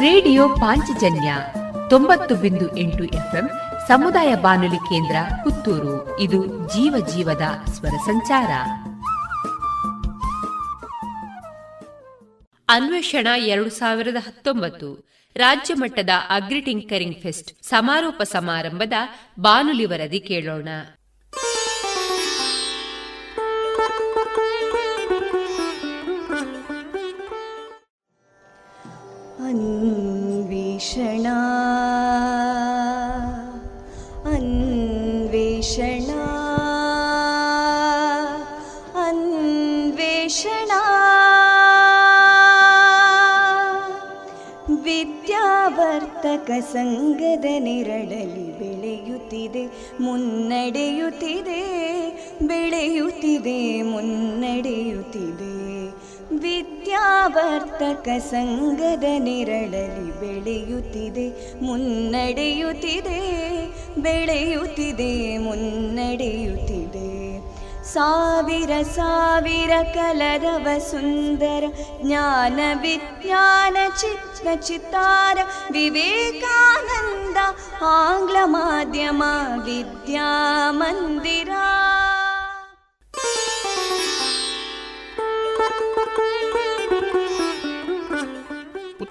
Radio Panchajanya ತೊಂಬತ್ತು ಬಿಂದು ಎಂಟು ಎಫ್ಎಂ ಸಮುದಾಯ ಬಾನುಲಿ ಕೇಂದ್ರ ಪುತ್ತೂರು. ಇದು ಜೀವ ಜೀವದ ಸ್ವರ ಸಂಚಾರ. ಅನ್ವೇಷಣ ಎರಡು ಸಾವಿರದ ಹತ್ತೊಂಬತ್ತು ರಾಜ್ಯ ಮಟ್ಟದ ಅಗ್ರಿ ಟಿಂಕರಿಂಗ್ ಫೆಸ್ಟ್ ಸಮಾರೋಪ ಸಮಾರಂಭದ ಬಾನುಲಿ ವರದಿ ಕೇಳೋಣ. अन्वेषणा अन्वेषणा अन्वेषणा ವಿದ್ಯಾವರ್ತಕ ನೆರಳಲಿ ಬೆಳೆಯುತ್ತಿದೆ ಮುನ್ನಡೆಯುತ್ತಿದೆ ಬೆಳೆಯುತ್ತಿದೆ ಮುನ್ನಡೆಯುತ್ತಿದೆ ವಿದ್ಯಾವರ್ತಕ ಸಂಘದ ನೆರಳಲಿ ಬೆಳೆಯುತ್ತಿದೆ ಮುನ್ನಡೆಯುತ್ತಿದೆ ಬೆಳೆಯುತ್ತಿದೆ ಮುನ್ನಡೆಯುತ್ತಿದೆ ಸಾವಿರ ಸಾವಿರ ಕಲರವ ಸುಂದರ ಜ್ಞಾನ ವಿಜ್ಞಾನ ಚಿತ್ತ ಚಿತ್ತಾರ ವಿವೇಕಾನಂದ ಆಂಗ್ಲ ಮಾಧ್ಯಮ ವಿದ್ಯಾಮಂದಿರ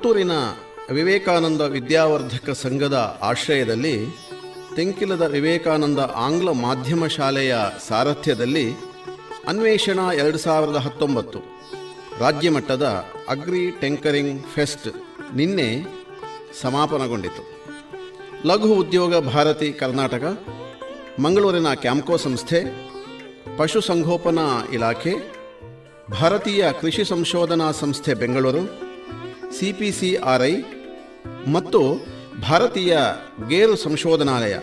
ಪುತ್ತೂರಿನ ವಿವೇಕಾನಂದ ವಿದ್ಯಾವರ್ಧಕ ಸಂಘದ ಆಶ್ರಯದಲ್ಲಿ ತೆಂಕಿಲದ ವಿವೇಕಾನಂದ ಆಂಗ್ಲ ಮಾಧ್ಯಮ ಶಾಲೆಯ ಸಾರಥ್ಯದಲ್ಲಿ ಅನ್ವೇಷಣ ಎರಡು ಸಾವಿರದ ಹತ್ತೊಂಬತ್ತು ರಾಜ್ಯ ಮಟ್ಟದ ಅಗ್ರಿ ಟೆಂಕರಿಂಗ್ ಫೆಸ್ಟ್ ನಿನ್ನೆ ಸಮಾಪನಗೊಂಡಿತು. ಲಘು ಉದ್ಯೋಗ ಭಾರತಿ ಕರ್ನಾಟಕ, ಮಂಗಳೂರಿನ ಕ್ಯಾಂಕೋ ಸಂಸ್ಥೆ ಪಶುಸಂಗೋಪನಾ ಇಲಾಖೆ, ಭಾರತೀಯ ಕೃಷಿ ಸಂಶೋಧನಾ ಸಂಸ್ಥೆ Bengaluru C P C R I ಮತ್ತು ಭಾರತೀಯ ಗೇರು ಸಂಶೋಧನಾಲಯ,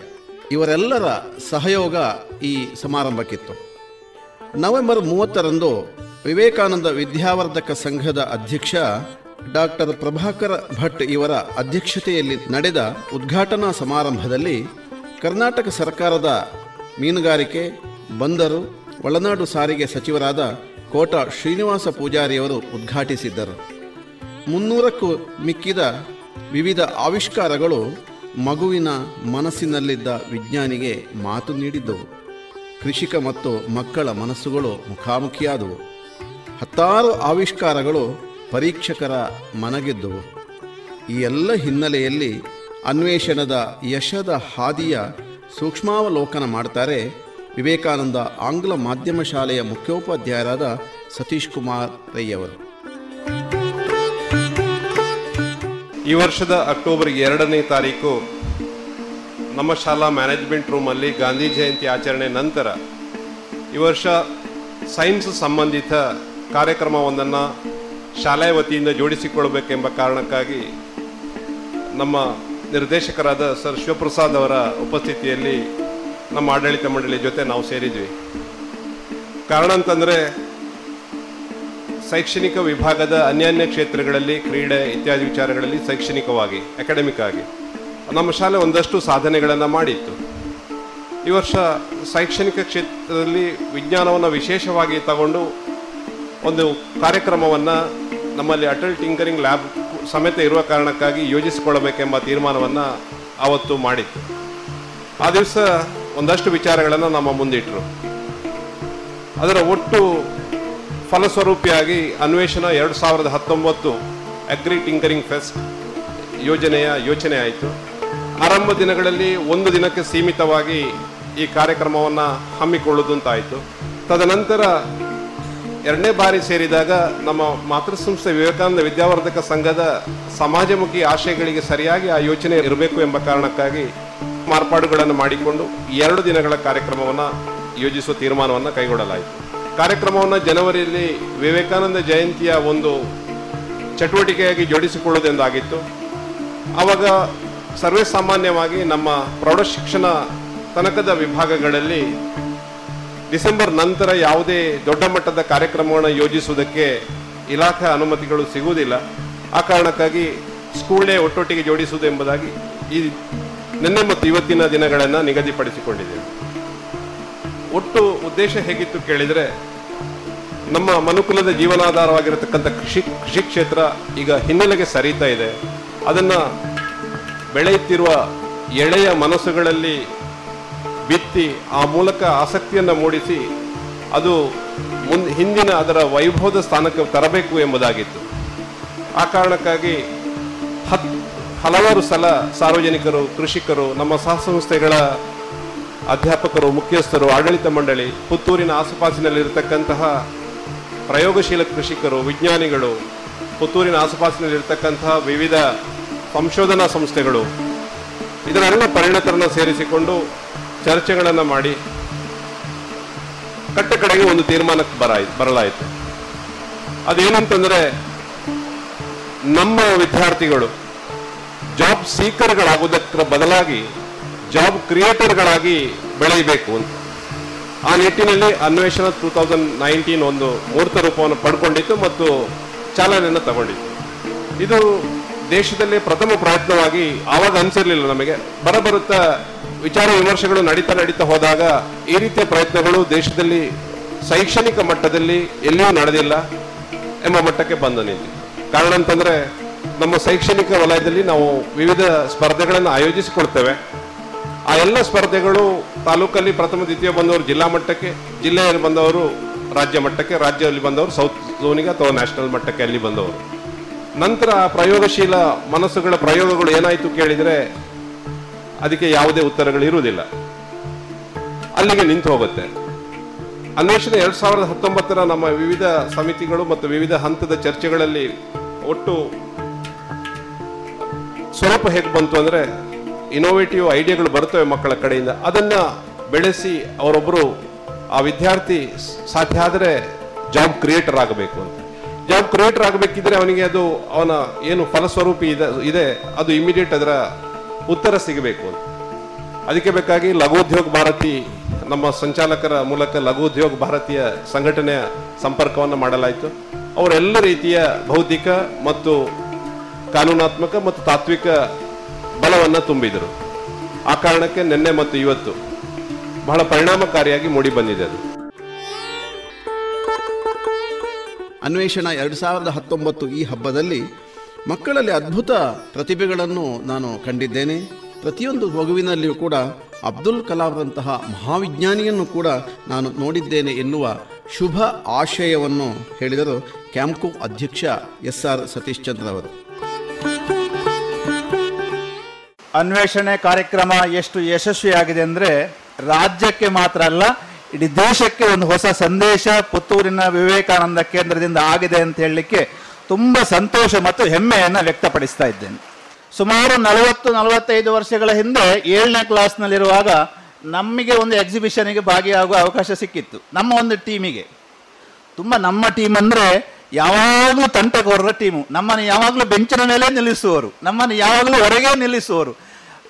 ಇವರೆಲ್ಲರ ಸಹಯೋಗ ಈ ಸಮಾರಂಭಕ್ಕಿತ್ತು. ನವೆಂಬರ್ ಮೂವತ್ತರಂದು ವಿವೇಕಾನಂದ ವಿದ್ಯಾವರ್ಧಕ ಸಂಘದ ಅಧ್ಯಕ್ಷ ಡಾಕ್ಟರ್ ಪ್ರಭಾಕರ ಭಟ್ ಇವರ ಅಧ್ಯಕ್ಷತೆಯಲ್ಲಿ ನಡೆದ ಉದ್ಘಾಟನಾ ಸಮಾರಂಭದಲ್ಲಿ ಕರ್ನಾಟಕ ಸರ್ಕಾರದ ಮೀನುಗಾರಿಕೆ, ಬಂದರು, ಒಳನಾಡು ಸಾರಿಗೆ ಸಚಿವರಾದ ಕೋಟ ಶ್ರೀನಿವಾಸ ಪೂಜಾರಿಯವರು ಉದ್ಘಾಟಿಸಿದ್ದರು. ಮುನ್ನೂರಕ್ಕೂ ಮಿಕ್ಕಿದ ವಿವಿಧ ಆವಿಷ್ಕಾರಗಳು ಮಗುವಿನ ಮನಸ್ಸಿನಲ್ಲಿದ್ದ ವಿಜ್ಞಾನಿಗೆ ಮಾತು ನೀಡಿದ್ದವು. ಕೃಷಿಕ ಮತ್ತು ಮಕ್ಕಳ ಮನಸ್ಸುಗಳು ಮುಖಾಮುಖಿಯಾದವು. ಹತ್ತಾರು ಆವಿಷ್ಕಾರಗಳು ಪರೀಕ್ಷಕರ ಮನಗೆದ್ದವು. ಈ ಎಲ್ಲ ಹಿನ್ನೆಲೆಯಲ್ಲಿ ಅನ್ವೇಷಣದ ಯಶದ ಹಾದಿಯ ಸೂಕ್ಷ್ಮಾವಲೋಕನ ಮಾಡ್ತಾರೆ ವಿವೇಕಾನಂದ ಆಂಗ್ಲ ಮಾಧ್ಯಮ ಶಾಲೆಯ ಮುಖ್ಯೋಪಾಧ್ಯಾಯರಾದ ಸತೀಶ್ ಕುಮಾರ್ ರೈಯವರು. ಈ ವರ್ಷದ ಅಕ್ಟೋಬರ್ ಎರಡನೇ ತಾರೀಕು ನಮ್ಮ ಶಾಲಾ ಮ್ಯಾನೇಜ್ಮೆಂಟ್ ರೂಮಲ್ಲಿ ಗಾಂಧಿ ಜಯಂತಿ ಆಚರಣೆ ನಂತರ ಈ ವರ್ಷ ಸೈನ್ಸ್ ಸಂಬಂಧಿತ ಕಾರ್ಯಕ್ರಮವೊಂದನ್ನು ಶಾಲೆಯ ವತಿಯಿಂದ ಜೋಡಿಸಿಕೊಳ್ಳಬೇಕೆಂಬ ಕಾರಣಕ್ಕಾಗಿ ನಮ್ಮ ನಿರ್ದೇಶಕರಾದ ಸರ್ ಶಿವಪ್ರಸಾದ್ ಅವರ ಉಪಸ್ಥಿತಿಯಲ್ಲಿ ನಮ್ಮ ಆಡಳಿತ ಮಂಡಳಿ ಜೊತೆ ನಾವು ಸೇರಿದ್ವಿ. ಕಾರಣ ಅಂತಂದರೆ ಶೈಕ್ಷಣಿಕ ವಿಭಾಗದ ಅನ್ಯಾನ್ಯ ಕ್ಷೇತ್ರಗಳಲ್ಲಿ ಕ್ರೀಡೆ ಇತ್ಯಾದಿ ವಿಚಾರಗಳಲ್ಲಿ ಶೈಕ್ಷಣಿಕವಾಗಿ ಅಕಾಡೆಮಿಕ್ ಆಗಿ. ನಮ್ಮ ಶಾಲೆ ಒಂದಷ್ಟು ಸಾಧನೆಗಳನ್ನು ಮಾಡಿತ್ತು. ಈ ವರ್ಷ ಶೈಕ್ಷಣಿಕ ಕ್ಷೇತ್ರದಲ್ಲಿ ವಿಜ್ಞಾನವನ್ನು ವಿಶೇಷವಾಗಿ ತಗೊಂಡು ಒಂದು ಕಾರ್ಯಕ್ರಮವನ್ನು ನಮ್ಮಲ್ಲಿ ಅಟಲ್ ಟಿಂಕರಿಂಗ್ ಲ್ಯಾಬ್ ಸಮೇತ ಇರುವ ಕಾರಣಕ್ಕಾಗಿ ಯೋಜಿಸಿಕೊಳ್ಳಬೇಕೆಂಬ ತೀರ್ಮಾನವನ್ನು ಆವತ್ತು ಮಾಡಿತ್ತು. ಆ ದಿವಸ ಒಂದಷ್ಟು ವಿಚಾರಗಳನ್ನು ನಮ್ಮ ಮುಂದಿಟ್ಟರು ಅದರ ಒಟ್ಟು ಫಲಸ್ವರೂಪಿಯಾಗಿ ಅನ್ವೇಷಣ ಎರಡು ಸಾವಿರದ ಹತ್ತೊಂಬತ್ತು ಅಗ್ರಿ ಟಿಂಕರಿಂಗ್ ಫೆಸ್ಟ್ ಯೋಜನೆಯ ಯೋಚನೆ ಆಯಿತು. ಆರಂಭ ದಿನಗಳಲ್ಲಿ ಒಂದು ದಿನಕ್ಕೆ ಸೀಮಿತವಾಗಿ ಈ ಕಾರ್ಯಕ್ರಮವನ್ನು ಹಮ್ಮಿಕೊಳ್ಳುವುದಂತಾಯಿತು ತದನಂತರ ಎರಡನೇ ಬಾರಿ ಸೇರಿದಾಗ ನಮ್ಮ ಮಾತೃಸಂಸ್ಥೆ ವಿವೇಕಾನಂದ ವಿದ್ಯಾವರ್ಧಕ ಸಂಘದ ಸಮಾಜಮುಖಿ ಆಶಯಗಳಿಗೆ ಸರಿಯಾಗಿ ಆ ಯೋಚನೆ ಇರಬೇಕು ಎಂಬ ಕಾರಣಕ್ಕಾಗಿ ಮಾರ್ಪಾಡುಗಳನ್ನು ಮಾಡಿಕೊಂಡು ಎರಡು ದಿನಗಳ ಕಾರ್ಯಕ್ರಮವನ್ನು ಯೋಜಿಸುವ ತೀರ್ಮಾನವನ್ನು ಕೈಗೊಳ್ಳಲಾಯಿತು. ಕಾರ್ಯಕ್ರಮವನ್ನು ಜನವರಿಯಲ್ಲಿ ವಿವೇಕಾನಂದ ಜಯಂತಿಯ ಒಂದು ಚಟುವಟಿಕೆಯಾಗಿ ಜೋಡಿಸಿಕೊಳ್ಳುವುದೆಂದಾಗಿತ್ತು. ಆವಾಗ ಸರ್ವೇ ಸಾಮಾನ್ಯವಾಗಿ ನಮ್ಮ ಪ್ರೌಢಶಿಕ್ಷಣ ತನಕದ ವಿಭಾಗಗಳಲ್ಲಿ ಡಿಸೆಂಬರ್ ನಂತರ ಯಾವುದೇ ದೊಡ್ಡ ಮಟ್ಟದ ಕಾರ್ಯಕ್ರಮವನ್ನು ಯೋಜಿಸುವುದಕ್ಕೆ ಇಲಾಖೆ ಅನುಮತಿಗಳು ಸಿಗುವುದಿಲ್ಲ. ಆ ಕಾರಣಕ್ಕಾಗಿ ಸ್ಕೂಲ್ ಡೇ ಒಟ್ಟೊಟ್ಟಿಗೆ ಜೋಡಿಸುವುದು ಎಂಬುದಾಗಿ ಈ ನಿನ್ನೆ ಮತ್ತು ಇವತ್ತಿನ ದಿನಗಳನ್ನು ನಿಗದಿಪಡಿಸಿಕೊಂಡಿದ್ದೇವೆ. ಒಟ್ಟು ಉದ್ದೇಶ ಹೇಗಿತ್ತು ಕೇಳಿದರೆ, ನಮ್ಮ ಮನುಕುಲದ ಜೀವನಾಧಾರವಾಗಿರತಕ್ಕಂಥ ಕೃಷಿ ಕೃಷಿ ಕ್ಷೇತ್ರ ಈಗ ಹಿನ್ನೆಲೆಗೆ ಸರಿತಾ ಇದೆ. ಅದನ್ನು ಬೆಳೆಯುತ್ತಿರುವ ಎಳೆಯ ಮನಸ್ಸುಗಳಲ್ಲಿ ಬಿತ್ತಿ ಆ ಮೂಲಕ ಆಸಕ್ತಿಯನ್ನು ಮೂಡಿಸಿ ಅದು ಮುನ್ ಹಿಂದಿನ ಅದರ ವೈಭವದ ಸ್ಥಾನಕ್ಕೆ ತರಬೇಕು ಎಂಬುದಾಗಿತ್ತು. ಆ ಕಾರಣಕ್ಕಾಗಿ ಹತ್, ಹಲವಾರು ಸಲ ಸಾರ್ವಜನಿಕರು, ಕೃಷಿಕರು, ನಮ್ಮ ಸಹಸಂಸ್ಥೆಗಳ ಅಧ್ಯಾಪಕರು, ಮುಖ್ಯಸ್ಥರು, ಆಡಳಿತ ಮಂಡಳಿ, ಪುತ್ತೂರಿನ ಆಸುಪಾಸಿನಲ್ಲಿರತಕ್ಕಂತಹ ಪ್ರಯೋಗಶೀಲ ಕೃಷಿಕರು, ವಿಜ್ಞಾನಿಗಳು, ಪುತ್ತೂರಿನ ಆಸುಪಾಸಿನಲ್ಲಿರತಕ್ಕಂತಹ ವಿವಿಧ ಸಂಶೋಧನಾ ಸಂಸ್ಥೆಗಳು ಇದನ್ನೆಲ್ಲ ಪರಿಣತರನ್ನು ಸೇರಿಸಿಕೊಂಡು ಚರ್ಚೆಗಳನ್ನು ಮಾಡಿ ಕಟ್ಟ ಕಡೆಗೆ ಒಂದು ತೀರ್ಮಾನಕ್ಕೆ ಬರಾಯ್ತು ಬರಲಾಯಿತು. ಅದೇನಂತಂದ್ರೆ ನಮ್ಮ ವಿದ್ಯಾರ್ಥಿಗಳು ಜಾಬ್ ಸೀಕರ್ಗಳಾಗುವುದಕ್ಕೆ ಬದಲಾಗಿ ಜಾಬ್ ಕ್ರಿಯೇಟರ್ಗಳಾಗಿ ಬೆಳೆಯಬೇಕು ಅಂತ. ಆ ನಿಟ್ಟಿನಲ್ಲಿ ಅನ್ವೇಷಣ ಟೂ ತೌಸಂಡ್ ನೈನ್ಟೀನ್ ಒಂದು ಮೂರ್ತ ರೂಪವನ್ನು ಪಡ್ಕೊಂಡಿತ್ತು ಮತ್ತು ಚಾಲನೆಯನ್ನು ತಗೊಂಡಿತ್ತು. ಇದು ದೇಶದಲ್ಲಿ ಪ್ರಥಮ ಪ್ರಯತ್ನವಾಗಿ ಆವಾಗ ಅನ್ಸಿರ್ಲಿಲ್ಲ ನಮಗೆ. ಬರಬರುತ್ತಾ ವಿಚಾರ ವಿಮರ್ಶೆಗಳು ನಡೀತಾ ನಡೀತಾ ಹೋದಾಗ ಈ ರೀತಿಯ ಪ್ರಯತ್ನಗಳು ದೇಶದಲ್ಲಿ ಶೈಕ್ಷಣಿಕ ಮಟ್ಟದಲ್ಲಿ ಎಲ್ಲಿಯೂ ನಡೆದಿಲ್ಲ ಎಂಬ ಮಟ್ಟಕ್ಕೆ ಬಂದು ನಿಂತು. ಕಾರಣ ಅಂತಂದ್ರೆ ನಮ್ಮ ಶೈಕ್ಷಣಿಕ ವಲಯದಲ್ಲಿ ನಾವು ವಿವಿಧ ಸ್ಪರ್ಧೆಗಳನ್ನು ಆಯೋಜಿಸಿಕೊಳ್ತೇವೆ. ಆ ಎಲ್ಲ ಸ್ಪರ್ಧೆಗಳು ತಾಲೂಕಲ್ಲಿ ಪ್ರಥಮ, ದ್ವಿತೀಯ ಬಂದವರು ಜಿಲ್ಲಾ ಮಟ್ಟಕ್ಕೆ, ಜಿಲ್ಲೆಯಲ್ಲಿ ಬಂದವರು ರಾಜ್ಯ ಮಟ್ಟಕ್ಕೆ, ರಾಜ್ಯದಲ್ಲಿ ಬಂದವರು ಸೌತ್ ಝೋನಿಗೆ ಅಥವಾ ನ್ಯಾಷನಲ್ ಮಟ್ಟಕ್ಕೆ ಅಲ್ಲಿ ಬಂದವರು. ನಂತರ ಪ್ರಯೋಗಶೀಲ ಮನಸ್ಸುಗಳ ಪ್ರಯೋಗಗಳು ಏನಾಯಿತು ಕೇಳಿದರೆ ಅದಕ್ಕೆ ಯಾವುದೇ ಉತ್ತರಗಳು ಇರುವುದಿಲ್ಲ. ಅಲ್ಲಿಗೆ ನಿಂತು ಹೋಗುತ್ತೆ. ಅನ್ವೇಷಣೆ ಎರಡು ಸಾವಿರದ ಹತ್ತೊಂಬತ್ತರ ನಮ್ಮ ವಿವಿಧ ಸಮಿತಿಗಳು ಮತ್ತು ವಿವಿಧ ಹಂತದ ಚರ್ಚೆಗಳಲ್ಲಿ ಒಟ್ಟು ಸ್ವರೂಪ ಹೇಗೆ ಬಂತು ಅಂದ್ರೆ ಇನೋವೇಟಿವ್ ಐಡಿಯಾಗಳು ಬರ್ತವೆ ಮಕ್ಕಳ ಕಡೆಯಿಂದ. ಅದನ್ನು ಬೆಳೆಸಿ ಅವರೊಬ್ಬರು ಆ ವಿದ್ಯಾರ್ಥಿ ಸಾಧ್ಯ ಆದರೆ ಜಾಬ್ ಕ್ರಿಯೇಟರ್ ಆಗಬೇಕು ಅಂತ. ಜಾಬ್ ಕ್ರಿಯೇಟರ್ ಆಗಬೇಕಿದ್ರೆ ಅವನಿಗೆ ಅದು ಅವನ ಏನು ಫಲಸ್ವರೂಪಿ ಇದೆ ಇದೆ, ಅದು ಇಮಿಡಿಯೇಟ್ ಅದರ ಉತ್ತರ ಸಿಗಬೇಕು ಅಂತ. ಅದಕ್ಕೆ ಬೇಕಾಗಿ ಲಘು ಉದ್ಯೋಗ ಭಾರತಿ ನಮ್ಮ ಸಂಚಾಲಕರ ಮೂಲಕ ಲಘು ಉದ್ಯೋಗ ಭಾರತೀಯ ಸಂಘಟನೆಯ ಸಂಪರ್ಕವನ್ನು ಮಾಡಲಾಯಿತು. ಅವರೆಲ್ಲ ರೀತಿಯ ಬೌದ್ಧಿಕ ಮತ್ತು ಕಾನೂನಾತ್ಮಕ ಮತ್ತು ತಾತ್ವಿಕ ಬಲವನ್ನು ತುಂಬಿದರು. ಆ ಕಾರಣಕ್ಕೆ ನಿನ್ನೆ ಮತ್ತು ಇವತ್ತು ಬಹಳ ಪರಿಣಾಮಕಾರಿಯಾಗಿ ಮೂಡಿ ಬಂದಿದೆ ಅದು. ಅನ್ವೇಷಣ ಎರಡು ಸಾವಿರದ ಹತ್ತೊಂಬತ್ತು ಈ ಹಬ್ಬದಲ್ಲಿ ಮಕ್ಕಳಲ್ಲಿ ಅದ್ಭುತ ಪ್ರತಿಭೆಗಳನ್ನು ನಾನು ಕಂಡಿದ್ದೇನೆ. ಪ್ರತಿಯೊಂದು ಮಗುವಿನಲ್ಲಿಯೂ ಕೂಡ ಅಬ್ದುಲ್ ಕಲಾಂರಂತಹ ಮಹಾವಿಜ್ಞಾನಿಯನ್ನು ಕೂಡ ನಾನು ನೋಡಿದ್ದೇನೆ ಎನ್ನುವ ಶುಭ ಆಶಯವನ್ನು ಹೇಳಿದರು ಕ್ಯಾಂಪ್ಕೋ ಅಧ್ಯಕ್ಷ ಎಸ್ ಆರ್ ಸತೀಶ್ ಚಂದ್ರ ಅವರು. ಅನ್ವೇಷಣೆ ಕಾರ್ಯಕ್ರಮ ಎಷ್ಟು ಯಶಸ್ವಿಯಾಗಿದೆ ಅಂದರೆ ರಾಜ್ಯಕ್ಕೆ ಮಾತ್ರ ಅಲ್ಲ, ಇಡೀ ದೇಶಕ್ಕೆ ಒಂದು ಹೊಸ ಸಂದೇಶ ಪುತ್ತೂರಿನ ವಿವೇಕಾನಂದ ಕೇಂದ್ರದಿಂದ ಆಗಿದೆ ಅಂತ ಹೇಳಲಿಕ್ಕೆ ತುಂಬ ಸಂತೋಷ ಮತ್ತು ಹೆಮ್ಮೆಯನ್ನು ವ್ಯಕ್ತಪಡಿಸ್ತಾ ಇದ್ದೇನೆ. ಸುಮಾರು ನಲವತ್ತು, ನಲವತ್ತೈದು ವರ್ಷಗಳ ಹಿಂದೆ ಏಳನೇ ಕ್ಲಾಸ್ನಲ್ಲಿರುವಾಗ ನಮಗೆ ಒಂದು ಎಕ್ಸಿಬಿಷನಿಗೆ ಭಾಗಿಯಾಗುವ ಅವಕಾಶ ಸಿಕ್ಕಿತ್ತು, ನಮ್ಮ ಒಂದು ಟೀಮಿಗೆ ತುಂಬ ನಮ್ಮ ಟೀಮ್ ಅಂದರೆ ಯಾವಾಗಲೂ ತಂಟಕೋರರ ಟೀಮು ನಮ್ಮನ್ನು ಯಾವಾಗಲೂ ಬೆಂಚಿನ ಮೇಲೆ ನಿಲ್ಲಿಸುವವರು. ನಮ್ಮನ್ನು ಯಾವಾಗಲೂ ಹೊರಗೆ ನಿಲ್ಲಿಸುವವರು.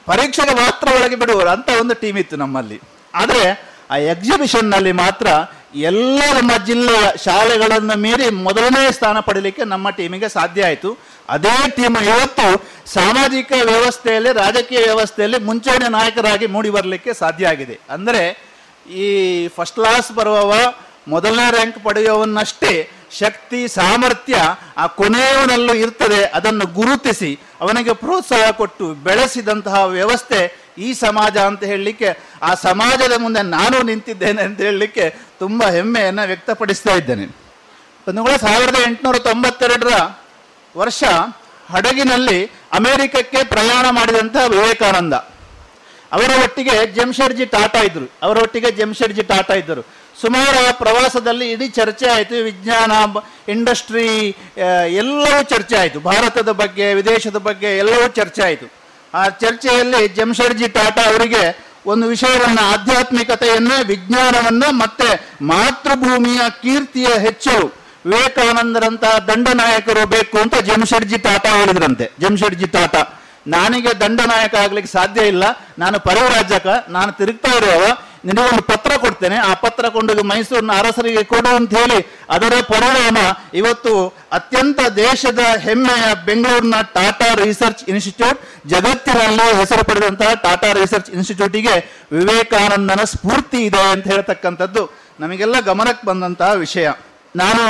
ಪರೀಕ್ಷೆಗೆ ಮಾತ್ರ ಒಳಗೆ ಬಿಡುವರು ಅಂತ ಒಂದು ಟೀಮ್ ಇತ್ತು ನಮ್ಮಲ್ಲಿ. ಆದರೆ ಆ ಎಕ್ಸಿಬಿಷನ್ನಲ್ಲಿ ಮಾತ್ರ ಎಲ್ಲ ನಮ್ಮ ಜಿಲ್ಲೆಯ ಶಾಲೆಗಳನ್ನು ಮೀರಿ ಮೊದಲನೇ ಸ್ಥಾನ ಪಡೀಲಿಕ್ಕೆ ನಮ್ಮ ಟೀಮಿಗೆ ಸಾಧ್ಯ ಆಯಿತು. ಅದೇ ಟೀಮ್ ಇವತ್ತು ಸಾಮಾಜಿಕ ವ್ಯವಸ್ಥೆಯಲ್ಲಿ, ರಾಜಕೀಯ ವ್ಯವಸ್ಥೆಯಲ್ಲಿ ಮುಂಚೂಣಿ ನಾಯಕರಾಗಿ ಮೂಡಿ ಬರಲಿಕ್ಕೆ ಸಾಧ್ಯ ಆಗಿದೆ. ಅಂದರೆ ಈ ಫಸ್ಟ್ ಕ್ಲಾಸ್ ಬರುವವ ಮೊದಲನೇ ರ್ಯಾಂಕ್ ಪಡೆಯುವವನ್ನಷ್ಟೇ ಶಕ್ತಿ, ಸಾಮರ್ಥ್ಯ ಆ ಕೊನೆಯವನಲ್ಲೂ ಇರ್ತದೆ. ಅದನ್ನು ಗುರುತಿಸಿ, ಅವನಿಗೆ ಪ್ರೋತ್ಸಾಹ ಕೊಟ್ಟು ಬೆಳೆಸಿದಂತಹ ವ್ಯವಸ್ಥೆ ಈ ಸಮಾಜ ಅಂತ ಹೇಳಲಿಕ್ಕೆ, ಆ ಸಮಾಜದ ಮುಂದೆ ನಾನು ನಿಂತಿದ್ದೇನೆ ಅಂತ ಹೇಳಲಿಕ್ಕೆ ತುಂಬ ಹೆಮ್ಮೆಯನ್ನು ವ್ಯಕ್ತಪಡಿಸ್ತಾ ಇದ್ದೇನೆ. ಬಂದುಗಳ ಸಾವಿರದ ಎಂಟುನೂರ ತೊಂಬತ್ತೆರಡರ ವರ್ಷ ಹಡಗಿನಲ್ಲಿ ಅಮೆರಿಕಕ್ಕೆ ಪ್ರಯಾಣ ಮಾಡಿದಂತಹ ವಿವೇಕಾನಂದ. ಅವರ ಒಟ್ಟಿಗೆ ಜಮ್ಶೆಡ್ಜಿ ಟಾಟಾ ಇದ್ರು ಅವರ ಒಟ್ಟಿಗೆ ಟಾಟಾ ಇದ್ದರು. ಸುಮಾರು ಆ ಪ್ರವಾಸದಲ್ಲಿ ಇಡೀ ಚರ್ಚೆ ಆಯಿತು, ವಿಜ್ಞಾನ ಇಂಡಸ್ಟ್ರಿ ಎಲ್ಲವೂ ಚರ್ಚೆ ಆಯಿತು. ಭಾರತದ ಬಗ್ಗೆ, ವಿದೇಶದ ಬಗ್ಗೆ ಎಲ್ಲವೂ ಚರ್ಚೆ ಆಯಿತು. ಆ ಚರ್ಚೆಯಲ್ಲಿ ಜಮ್ಶೆಡ್ಜಿ ಟಾಟಾ ಅವರಿಗೆ ಒಂದು ವಿಷಯವನ್ನು, ಆಧ್ಯಾತ್ಮಿಕತೆಯನ್ನು, ವಿಜ್ಞಾನವನ್ನ, ಮತ್ತೆ ಮಾತೃಭೂಮಿಯ ಕೀರ್ತಿಯ ಹೆಚ್ಚು ವಿವೇಕಾನಂದರಂತಹ ದಂಡನಾಯಕರು ಬೇಕು ಅಂತ ಜಮ್ಶೆಡ್ಜಿ ಟಾಟಾ ಹೇಳಿದ್ರಂತೆ. ಜಮ್ಶೆಡ್ಜಿ ಟಾಟಾ, ನನಗೆ ದಂಡನಾಯಕ ಆಗ್ಲಿಕ್ಕೆ ಸಾಧ್ಯ ಇಲ್ಲ. ನಾನು ಪರಿವರಾಜಕ, ನಾನು ತಿರುಗ್ತಾ ನಿನಗೊಂದು ಪತ್ರ ಕೊಡ್ತೇನೆ. ಆ ಪತ್ರ ಕೊಂಡೋಗಿ ಮೈಸೂರಿನ ಅರಸರಿಗೆ ಕೊಡು ಅಂತ ಹೇಳಿ ಅದರ ಪರಿಣಾಮ ಇವತ್ತು ಅತ್ಯಂತ ದೇಶದ ಹೆಮ್ಮೆಯ ಬೆಂಗಳೂರಿನ ಟಾಟಾ ರಿಸರ್ಚ್ ಇನ್ಸ್ಟಿಟ್ಯೂಟ್, ಜಗತ್ತಿನಲ್ಲಿ ಹೆಸರು ಪಡೆದಂತಹ ಟಾಟಾ ರಿಸರ್ಚ್ ಇನ್ಸ್ಟಿಟ್ಯೂಟಿಗೆ ವಿವೇಕಾನಂದನ ಸ್ಫೂರ್ತಿ ಇದೆ ಅಂತ ಹೇಳ್ತಕ್ಕಂಥದ್ದು ನಮಗೆಲ್ಲ ಗಮನಕ್ಕೆ ಬಂದಂತಹ ವಿಷಯ. ನಾನು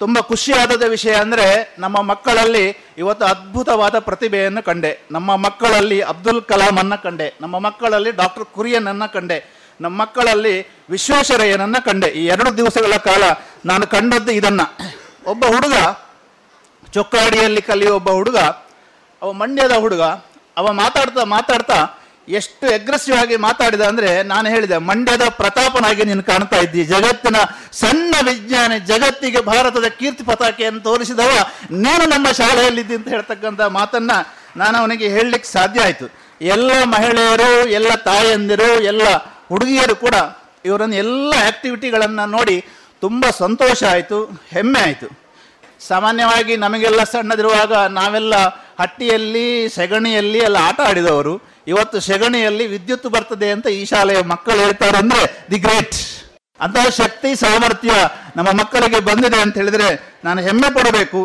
ತುಂಬ ಖುಷಿಯಾದ ವಿಷಯ ಅಂದರೆ ನಮ್ಮ ಮಕ್ಕಳಲ್ಲಿ ಇವತ್ತು ಅದ್ಭುತವಾದ ಪ್ರತಿಭೆಯನ್ನು ಕಂಡೆ. ನಮ್ಮ ಮಕ್ಕಳಲ್ಲಿ ಅಬ್ದುಲ್ ಕಲಾಮನ್ನು ಕಂಡೆ. ನಮ್ಮ ಮಕ್ಕಳಲ್ಲಿ ಡಾಕ್ಟರ್ ಕುರಿಯನನ್ನ ಕಂಡೆ. ನಮ್ಮ ಮಕ್ಕಳಲ್ಲಿ ವಿಶ್ವೇಶ್ವರಯ್ಯನನ್ನ ಕಂಡೆ. ಈ ಎರಡು ದಿವಸಗಳ ಕಾಲ ನಾನು ಕಂಡದ್ದು ಇದನ್ನ. ಒಬ್ಬ ಹುಡುಗ ಚೊಕ್ಕಾಡಿಯಲ್ಲಿ ಕಲಿಯುವ ಒಬ್ಬ ಹುಡುಗ, ಅವ ಮಂಡ್ಯದ ಹುಡುಗ, ಅವ ಮಾತಾಡ್ತಾ ಮಾತಾಡ್ತಾ ಎಷ್ಟು ಅಗ್ರೆಸಿವ್ ಆಗಿ ಮಾತಾಡಿದ ಅಂದ್ರೆ ನಾನು ಹೇಳಿದೆ, ಮಂಡ್ಯದ ಪ್ರತಾಪನಾಗಿ ನೀನು ಕಾಣ್ತಾ ಇದ್ದಿ. ಜಗತ್ತಿನ ಸಣ್ಣ ವಿಜ್ಞಾನಿ, ಜಗತ್ತಿಗೆ ಭಾರತದ ಕೀರ್ತಿ ಪತಾಕೆಯನ್ನು ತೋರಿಸಿದವ ನೀನು ನಮ್ಮ ಶಾಲೆಯಲ್ಲಿದ್ದಿ ಅಂತ ಹೇಳ್ತಕ್ಕಂಥ ಮಾತನ್ನ ನಾನು ಅವನಿಗೆ ಹೇಳಲಿಕ್ಕೆ ಸಾಧ್ಯ ಆಯಿತು. ಎಲ್ಲ ಮಹಿಳೆಯರು, ಎಲ್ಲ ತಾಯಂದಿರು, ಎಲ್ಲ ಹುಡುಗಿಯರು ಕೂಡ ಇವರನ್ನು ಎಲ್ಲ ಆ್ಯಕ್ಟಿವಿಟಿಗಳನ್ನು ನೋಡಿ ತುಂಬ ಸಂತೋಷ ಆಯಿತು, ಹೆಮ್ಮೆ ಆಯಿತು. ಸಾಮಾನ್ಯವಾಗಿ ನಮಗೆಲ್ಲ ಸಣ್ಣದಿರುವಾಗ ನಾವೆಲ್ಲ ಹಟ್ಟಿಯಲ್ಲಿ, ಸೆಗಣಿಯಲ್ಲಿ ಎಲ್ಲ ಆಟ ಆಡಿದವರು. ಇವತ್ತು ಸೆಗಣಿಯಲ್ಲಿ ವಿದ್ಯುತ್ ಬರ್ತದೆ ಅಂತ ಈ ಶಾಲೆಯ ಮಕ್ಕಳು ಹೇಳ್ತಾರೆ ಅಂದರೆ ದಿ ಗ್ರೇಟ್. ಅಂತಹ ಶಕ್ತಿ, ಸಾಮರ್ಥ್ಯ ನಮ್ಮ ಮಕ್ಕಳಿಗೆ ಬಂದಿದೆ ಅಂತ ಹೇಳಿದರೆ ನಾನು ಹೆಮ್ಮೆ ಪಡಬೇಕು.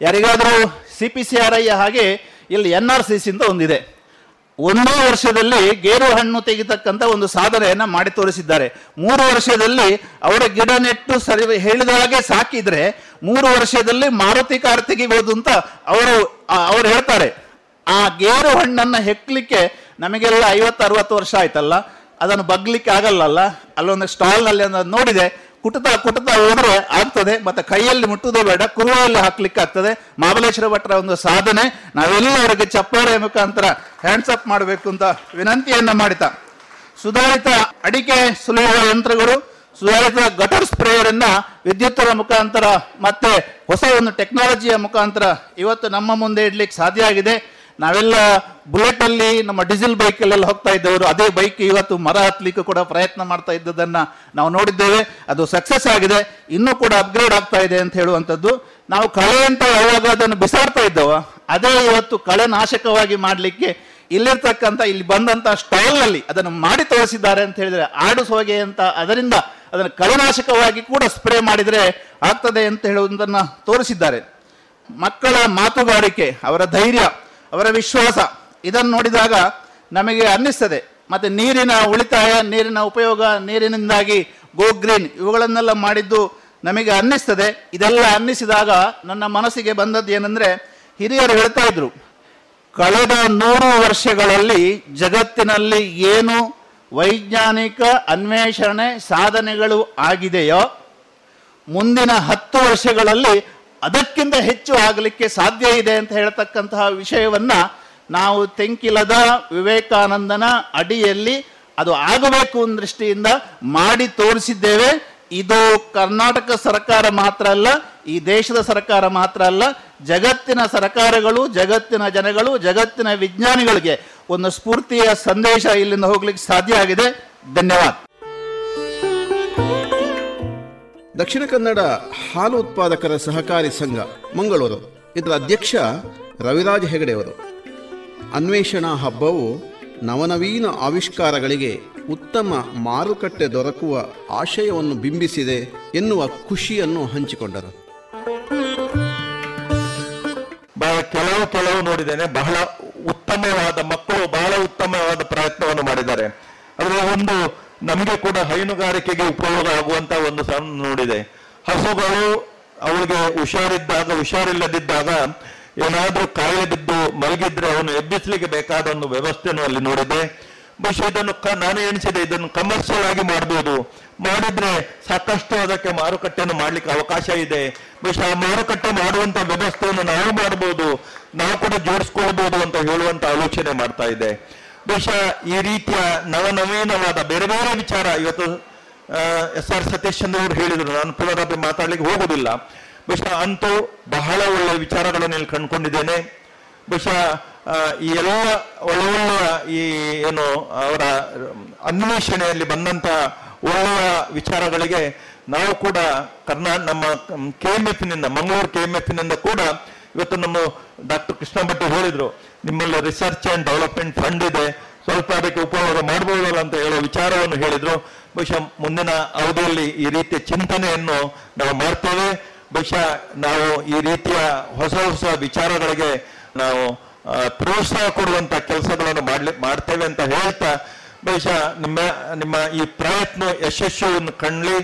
ಯಾರಿಗಾದರೂ C P C R I ಹಾಗೆ ಇಲ್ಲಿ ಎನ್ ಆರ್ ಸಿ ಸಿ ಅಂತ ಒಂದಿದೆ. ಒಂದೇ ವರ್ಷದಲ್ಲಿ ಗೇರು ಹಣ್ಣು ತೆಗಿತಕ್ಕಂಥ ಒಂದು ಸಾಧನೆಯನ್ನ ಮಾಡಿ ತೋರಿಸಿದ್ದಾರೆ. ಮೂರು ವರ್ಷದಲ್ಲಿ ಅವರ ಗಿಡ ನೆಟ್ಟು ಸರಿ ಹೇಳಿದ ಹಾಗೆ ಸಾಕಿದ್ರೆ ಮೂರು ವರ್ಷದಲ್ಲಿ ಮಾರುತಿ ಕಾರ್ ತೆಗಿಬಹುದು ಅಂತ ಅವರು ಅವ್ರು ಹೇಳ್ತಾರೆ. ಆ ಗೇರು ಹಣ್ಣನ್ನ ಹೆಕ್ಲಿಕ್ಕೆ ನಮಗೆಲ್ಲ ಐವತ್ತು, ಅರವತ್ತು ವರ್ಷ ಆಯ್ತಲ್ಲ? ಅದನ್ನು ಬಗ್ಲಿಕ್ಕೆ ಆಗಲ್ಲಲ್ಲ? ಅಲ್ಲೊಂದು ಸ್ಟಾಲ್ನಲ್ಲಿ ನೋಡಿದೆ. ಕುಟುತ್ತಾ ಕುಟುತಾ ಹೋದ್ರೆ ಆಗ್ತದೆ, ಮತ್ತೆ ಕೈಯಲ್ಲಿ ಮುಟ್ಟುವುದೇ ಬೇಡ ಕುರುವೆಯಲ್ಲಿ ಹಾಕ್ಲಿಕ್ಕೆ ಆಗ್ತದೆ. ಮಹಾಬಲೇಶ್ವರ ಭಟ್ರ ಒಂದು ಸಾಧನೆ. ನಾವೆಲ್ಲರಿಗೆ ಚಪ್ಪಾಳೆ ಮುಖಾಂತರ ಹ್ಯಾಂಡ್ಸ್ ಅಪ್ ಮಾಡಬೇಕು ಅಂತ ವಿನಂತಿಯನ್ನ ಮಾಡಿತ ಸುಧಾರಿತ ಅಡಿಕೆ ಸುಲಭ ಯಂತ್ರಗಳು, ಸುಧಾರಿತ ಗಟರ್ ಸ್ಪ್ರೇಯರ್ ಅನ್ನ ವಿದ್ಯುತ್ತರ ಮುಖಾಂತರ ಮತ್ತೆ ಹೊಸ ಒಂದು ಟೆಕ್ನಾಲಜಿಯ ಮುಖಾಂತರ ಇವತ್ತು ನಮ್ಮ ಮುಂದೆ ಇಡ್ಲಿಕ್ಕೆ ಸಾಧ್ಯ ಆಗಿದೆ. ನಾವೆಲ್ಲ ಬುಲೆಟ್ ಅಲ್ಲಿ ನಮ್ಮ ಡೀಸೆಲ್ ಬೈಕ್ ಅಲ್ಲೆಲ್ಲ ಹೋಗ್ತಾ ಇದ್ದವರು, ಅದೇ ಬೈಕ್ ಇವತ್ತು ಮರ ಹತ್ತಲಿಕ್ಕೆ ಕೂಡ ಪ್ರಯತ್ನ ಮಾಡ್ತಾ ಇದ್ದದನ್ನ ನಾವು ನೋಡಿದ್ದೇವೆ. ಅದು ಸಕ್ಸಸ್ ಆಗಿದೆ. ಇನ್ನೂ ಕೂಡ ಅಪ್ಗ್ರೇಡ್ ಆಗ್ತಾ ಇದೆ ಅಂತ ಹೇಳುವಂಥದ್ದು. ನಾವು ಕಳೆ ಅಂತ ಯಾವಾಗ ಅದನ್ನು ಬಿಸಾಡ್ತಾ ಇದ್ದವ, ಅದೇ ಇವತ್ತು ಕಳೆ ನಾಶಕವಾಗಿ ಮಾಡಲಿಕ್ಕೆ ಇಲ್ಲಿರ್ತಕ್ಕಂಥ, ಇಲ್ಲಿ ಬಂದಂತ ಸ್ಟೈಲ್ನಲ್ಲಿ ಅದನ್ನು ಮಾಡಿ ತೋರಿಸಿದ್ದಾರೆ ಅಂತ ಹೇಳಿದ್ರೆ, ಆಡು ಸೋಗೆ ಅಂತ ಅದರಿಂದ ಅದನ್ನು ಕಳೆನಾಶಕವಾಗಿ ಕೂಡ ಸ್ಪ್ರೇ ಮಾಡಿದ್ರೆ ಆಗ್ತದೆ ಅಂತ ಹೇಳುವುದನ್ನು ತೋರಿಸಿದ್ದಾರೆ. ಮಕ್ಕಳ ಮಾತುಗಾರಿಕೆ, ಅವರ ಧೈರ್ಯ ಅವರ ವಿಶ್ವಾಸ. ಇದನ್ನು ನೋಡಿದಾಗ ನಮಗೆ ಅನ್ನಿಸ್ತದೆ. ಮತ್ತೆ ನೀರಿನ ಉಳಿತಾಯ, ನೀರಿನ ಉಪಯೋಗ, ನೀರಿನಿಂದಾಗಿ ಗೋ ಗ್ರೀನ್ ಇವುಗಳನ್ನೆಲ್ಲ ಮಾಡಿದ್ದು ನಮಗೆ ಅನ್ನಿಸ್ತದೆ. ಇದೆಲ್ಲ ಅನ್ನಿಸಿದಾಗ ನನ್ನ ಮನಸ್ಸಿಗೆ ಬಂದದ್ದು ಏನಂದ್ರೆ ಹಿರಿಯರು ಹೇಳ್ತಾ ಇದ್ರು, ಕಳೆದ ನೂರು ವರ್ಷಗಳಲ್ಲಿ ಜಗತ್ತಿನಲ್ಲಿ ಏನು ವೈಜ್ಞಾನಿಕ ಅನ್ವೇಷಣೆ ಸಾಧನೆಗಳು ಆಗಿದೆಯೋ, ಮುಂದಿನ ಹತ್ತು ವರ್ಷಗಳಲ್ಲಿ ಅದಕ್ಕಿಂತ ಹೆಚ್ಚು ಆಗಲಿಕ್ಕೆ ಸಾಧ್ಯ ಇದೆ ಅಂತ ಹೇಳ್ತಕ್ಕಂತಹ ವಿಷಯವನ್ನ ನಾವು ತೆಂಕಿಲದ ವಿವೇಕಾನಂದನ ಅಡಿಯಲ್ಲಿ ಅದು ಆಗಬೇಕು ದೃಷ್ಟಿಯಿಂದ ಮಾಡಿ ತೋರಿಸಿದ್ದೇವೆ. ಇದು ಕರ್ನಾಟಕ ಸರ್ಕಾರ ಮಾತ್ರ ಅಲ್ಲ, ಈ ದೇಶದ ಸರ್ಕಾರ ಮಾತ್ರ ಅಲ್ಲ, ಜಗತ್ತಿನ ಸರ್ಕಾರಗಳು, ಜಗತ್ತಿನ ಜನಗಳು, ಜಗತ್ತಿನ ವಿಜ್ಞಾನಿಗಳಿಗೆ ಒಂದು ಸ್ಫೂರ್ತಿಯ ಸಂದೇಶ ಇಲ್ಲಿಂದ ಹೋಗ್ಲಿಕ್ಕೆ ಸಾಧ್ಯ ಆಗಿದೆ. ಧನ್ಯವಾದ. ದಕ್ಷಿಣ ಕನ್ನಡ ಹಾಲು ಉತ್ಪಾದಕರ ಸಹಕಾರಿ ಸಂಘ ಮಂಗಳೂರು. ಇದರ ಅಧ್ಯಕ್ಷ ರವಿರಾಜ್ ಹೆಗಡೆಯವರು ಅನ್ವೇಷಣಾ ಹಬ್ಬವು ನವನವೀನ ಆವಿಷ್ಕಾರಗಳಿಗೆ ಉತ್ತಮ ಮಾರುಕಟ್ಟೆ ದೊರಕುವ ಆಶಯವನ್ನು ಬಿಂಬಿಸಿದೆ ಎನ್ನುವ ಖುಷಿಯನ್ನು ಹಂಚಿಕೊಂಡರು. ಕೆಲವು ಕೆಲವು ನೋಡಿದ್ದೇನೆ, ಬಹಳ ಉತ್ತಮವಾದ ಮಕ್ಕಳು ಬಹಳ ಉತ್ತಮವಾದ ಪ್ರಯತ್ನವನ್ನು ಮಾಡಿದ್ದಾರೆ. ಅದರ ಒಂದು ನಮಗೆ ಕೂಡ ಹೈನುಗಾರಿಕೆಗೆ ಉಪಯೋಗ ಆಗುವಂತ ಒಂದು ಸಣ್ಣ ನೋಡಿದೆ. ಹಸುಗಳು ಅವಳಿಗೆ ಹುಷಾರಿದ್ದಾಗ, ಹುಷಾರಿಲ್ಲದಿದ್ದಾಗ ಏನಾದ್ರೂ ಕಾಯಿಲೆ ಬಿದ್ದು ಮಲಗಿದ್ರೆ ಅವನು ಎಬ್ಬಿಸ್ಲಿಕ್ಕೆ ಬೇಕಾದ ಒಂದು ವ್ಯವಸ್ಥೆನೂ ಅಲ್ಲಿ ನೋಡಿದೆ. ಬಹುಶಃ ಇದನ್ನು ಕ- ನಾನು ಎಣಿಸಿದೆ, ಇದನ್ನು ಕಮರ್ಷಿಯಲ್ ಆಗಿ ಮಾಡಬಹುದು ಮಾಡಿದ್ರೆ ಸಾಕಷ್ಟು ಅದಕ್ಕೆ ಮಾರುಕಟ್ಟೆಯನ್ನು ಮಾಡ್ಲಿಕ್ಕೆ ಅವಕಾಶ ಇದೆ. ಬಹುಶಃ ಆ ಮಾರುಕಟ್ಟೆ ಮಾಡುವಂತ ವ್ಯವಸ್ಥೆಯನ್ನು ನಾವು ಮಾಡಬಹುದು ನಾವು ಕೂಡ ಜೋಡಿಸ್ಕೊಳ್ಬಹುದು ಅಂತ ಹೇಳುವಂತ ಆಲೋಚನೆ ಮಾಡ್ತಾ ಇದೆ. ಬಹುಶಃ ಈ ರೀತಿಯ ನವನವೀನವಾದ ಬೇರೆ ಬೇರೆ ವಿಚಾರ ಇವತ್ತು ಎಸ್ ಆರ್ ಸತೀಶ್ ಚಂದ್ರ ಅವರು ಹೇಳಿದರು. ನಾನು ಪುನರಾವರ್ತಿ ಮಾತಾಡ್ಲಿಕ್ಕೆ ಹೋಗುದಿಲ್ಲ. ಬಹುಶಃ ಅಂತೂ ಬಹಳ ಒಳ್ಳೆಯ ವಿಚಾರಗಳನ್ನು ಇಲ್ಲಿ ಕಂಡುಕೊಂಡಿದ್ದೇನೆ. ಬಹುಶಃ ಈ ಎಲ್ಲ ಒಳ್ಳೆಯ ಈ ಏನು ಅವರ ಅನ್ವೇಷಣೆಯಲ್ಲಿ ಬಂದಂಥ ಒಳ್ಳೆಯ ವಿಚಾರಗಳಿಗೆ ನಾವು ಕೂಡ ಕರ್ನಾ, ನಮ್ಮ ಕೆ ಎಂ ಎಫ್ನಿಂದ, ಮಂಗಳೂರು ಕೆ ಎಂ ಎಫ್ನಿಂದ ಕೂಡ ಇವತ್ತು ನಮ್ಮ ಡಾಕ್ಟರ್ ಕೃಷ್ಣ ಭಟ್ ಹೇಳಿದ್ರು, ನಿಮ್ಮಲ್ಲಿ ರಿಸರ್ಚ್ ಅಂಡ್ ಡೆವಲಪ್ಮೆಂಟ್ ಫಂಡ್ ಇದೆ, ಸ್ವಲ್ಪ ಅದಕ್ಕೆ ಉಪಯೋಗ ಮಾಡಬಹುದಲ್ಲ ಅಂತ ಹೇಳೋ ವಿಚಾರವನ್ನು ಹೇಳಿದ್ರು. ಬಹುಶಃ ಮುಂದಿನ ಅವಧಿಯಲ್ಲಿ ಈ ರೀತಿಯ ಚಿಂತನೆಯನ್ನು ನಾವು ಮಾಡ್ತೇವೆ. ಬಹುಶಃ ನಾವು ಈ ರೀತಿಯ ಹೊಸ ಹೊಸ ವಿಚಾರಗಳಿಗೆ ನಾವು ಪ್ರೋತ್ಸಾಹ ಕೊಡುವಂತ ಕೆಲಸಗಳನ್ನು ಮಾಡ್ಲಿ, ಮಾಡ್ತೇವೆ ಅಂತ ಹೇಳ್ತಾ, ಬಹುಶಃ ನಿಮ್ಮ ನಿಮ್ಮ ಈ ಪ್ರಯತ್ನ ಯಶಸ್ವಿಯನ್ನು ಕಾಣಲಿ.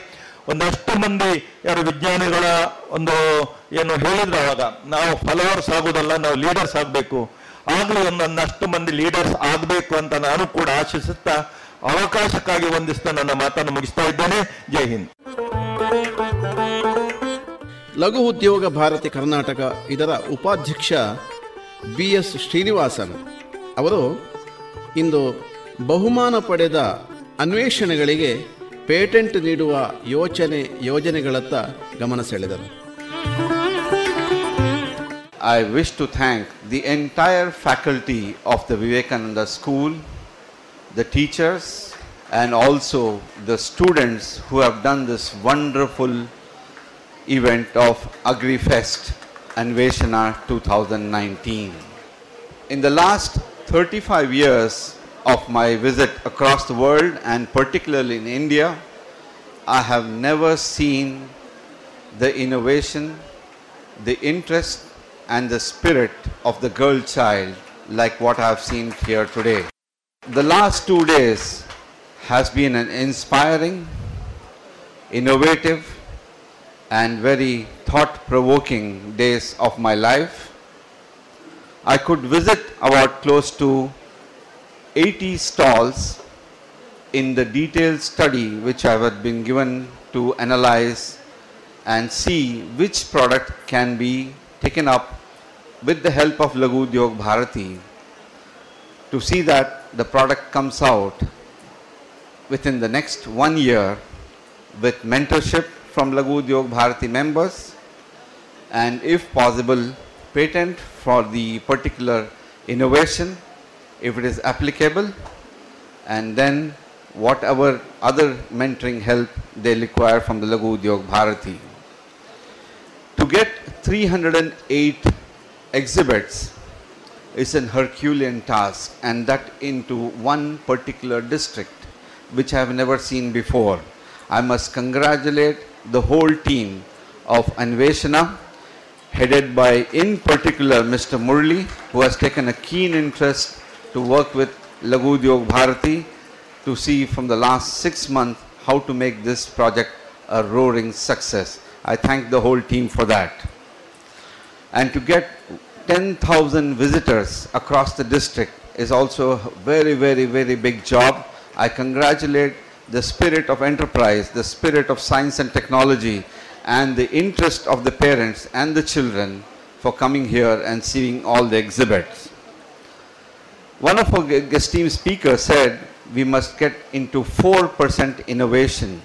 ಒಂದಷ್ಟು ಮಂದಿ ಯಾರು ವಿಜ್ಞಾನಿಗಳ ಒಂದು ಏನು ಹೇಳಿದ್ರು ಅವಾಗ ನಾವು ಫಾಲೋವರ್ಸ್ ಆಗೋದಲ್ಲ ನಾವು ಲೀಡರ್ಸ್ ಆಗಬೇಕು. ಆಗಲೂ ಒಂದೊಂದಷ್ಟು ಮಂದಿ ಲೀಡರ್ಸ್ ಆಗಬೇಕು ಅಂತ ನಾನು ಕೂಡ ಆಶಿಸುತ್ತಾ ಅವಕಾಶಕ್ಕಾಗಿ ವಂದಿಸ್ತಾ ನನ್ನ ಮಾತನ್ನು ಮುಗಿಸ್ತಾ ಇದ್ದೇನೆ. ಜೈ ಹಿಂದ್. ಲಘು ಉದ್ಯೋಗ ಭಾರತಿ ಕರ್ನಾಟಕ, ಇದರ ಉಪಾಧ್ಯಕ್ಷ ಬಿ ಎಸ್ ಶ್ರೀನಿವಾಸನ್ ಅವರು ಇಂದು ಬಹುಮಾನ ಪಡೆದ ಅನ್ವೇಷಣೆಗಳಿಗೆ ಪೇಟೆಂಟ್ ನೀಡುವ ಯೋಚನೆ ಯೋಜನೆಗಳತ್ತ ಗಮನ ಸೆಳೆದರು I wish to thank the entire faculty of the Vivekananda School, the teachers, and also the students who have done this wonderful event of AgriFest Anveshana 2019. In the last 35 years of my visit across the world and particularly in India, I have never seen the innovation, the interest, and the spirit of the girl child like what I have seen here today. The last two days has been an inspiring, innovative, and very thought provoking days of my life. I could visit about close to 80 stalls in the detailed study which I have been given to analyze and see which product can be taken up with the help of Lagu Udyog Bharati to see that the product comes out within the next one year with mentorship from Lagu Udyog Bharati members and if possible patent for the particular innovation if it is applicable and then whatever other mentoring help they require from the Lagu Udyog Bharati. To get 308 exhibits is an Herculean task and that into one particular district which I have never seen before. I must congratulate the whole team of Anveshana headed by in particular Mr. Murli who has taken a keen interest to work with Lagu Udyog Bharati to see from the last six months how to make this project a roaring success. I thank the whole team for that. And to get 10,000 visitors across the district is also a very, very, very big job. I congratulate the spirit of enterprise, the spirit of science and technology, and the interest of the parents and the children for coming here and seeing all the exhibits. One of our esteemed speakers said we must get into 4% innovation.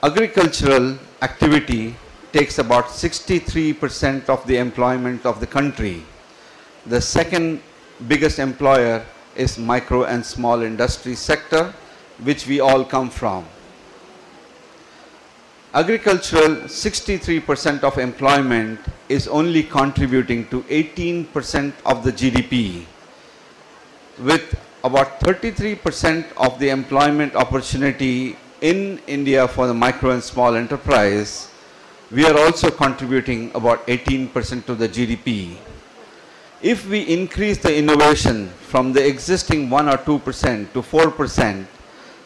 Agricultural activity takes about 63% of the employment of the country. The second biggest employer is micro and small industry sector, which we all come from. Agricultural 63% of employment is only contributing to 18% of the GDP with about 33% of the employment opportunity in India for the micro and small enterprise, we are also contributing about 18% to the GDP. If we increase the innovation from the existing 1 or 2% to 4%,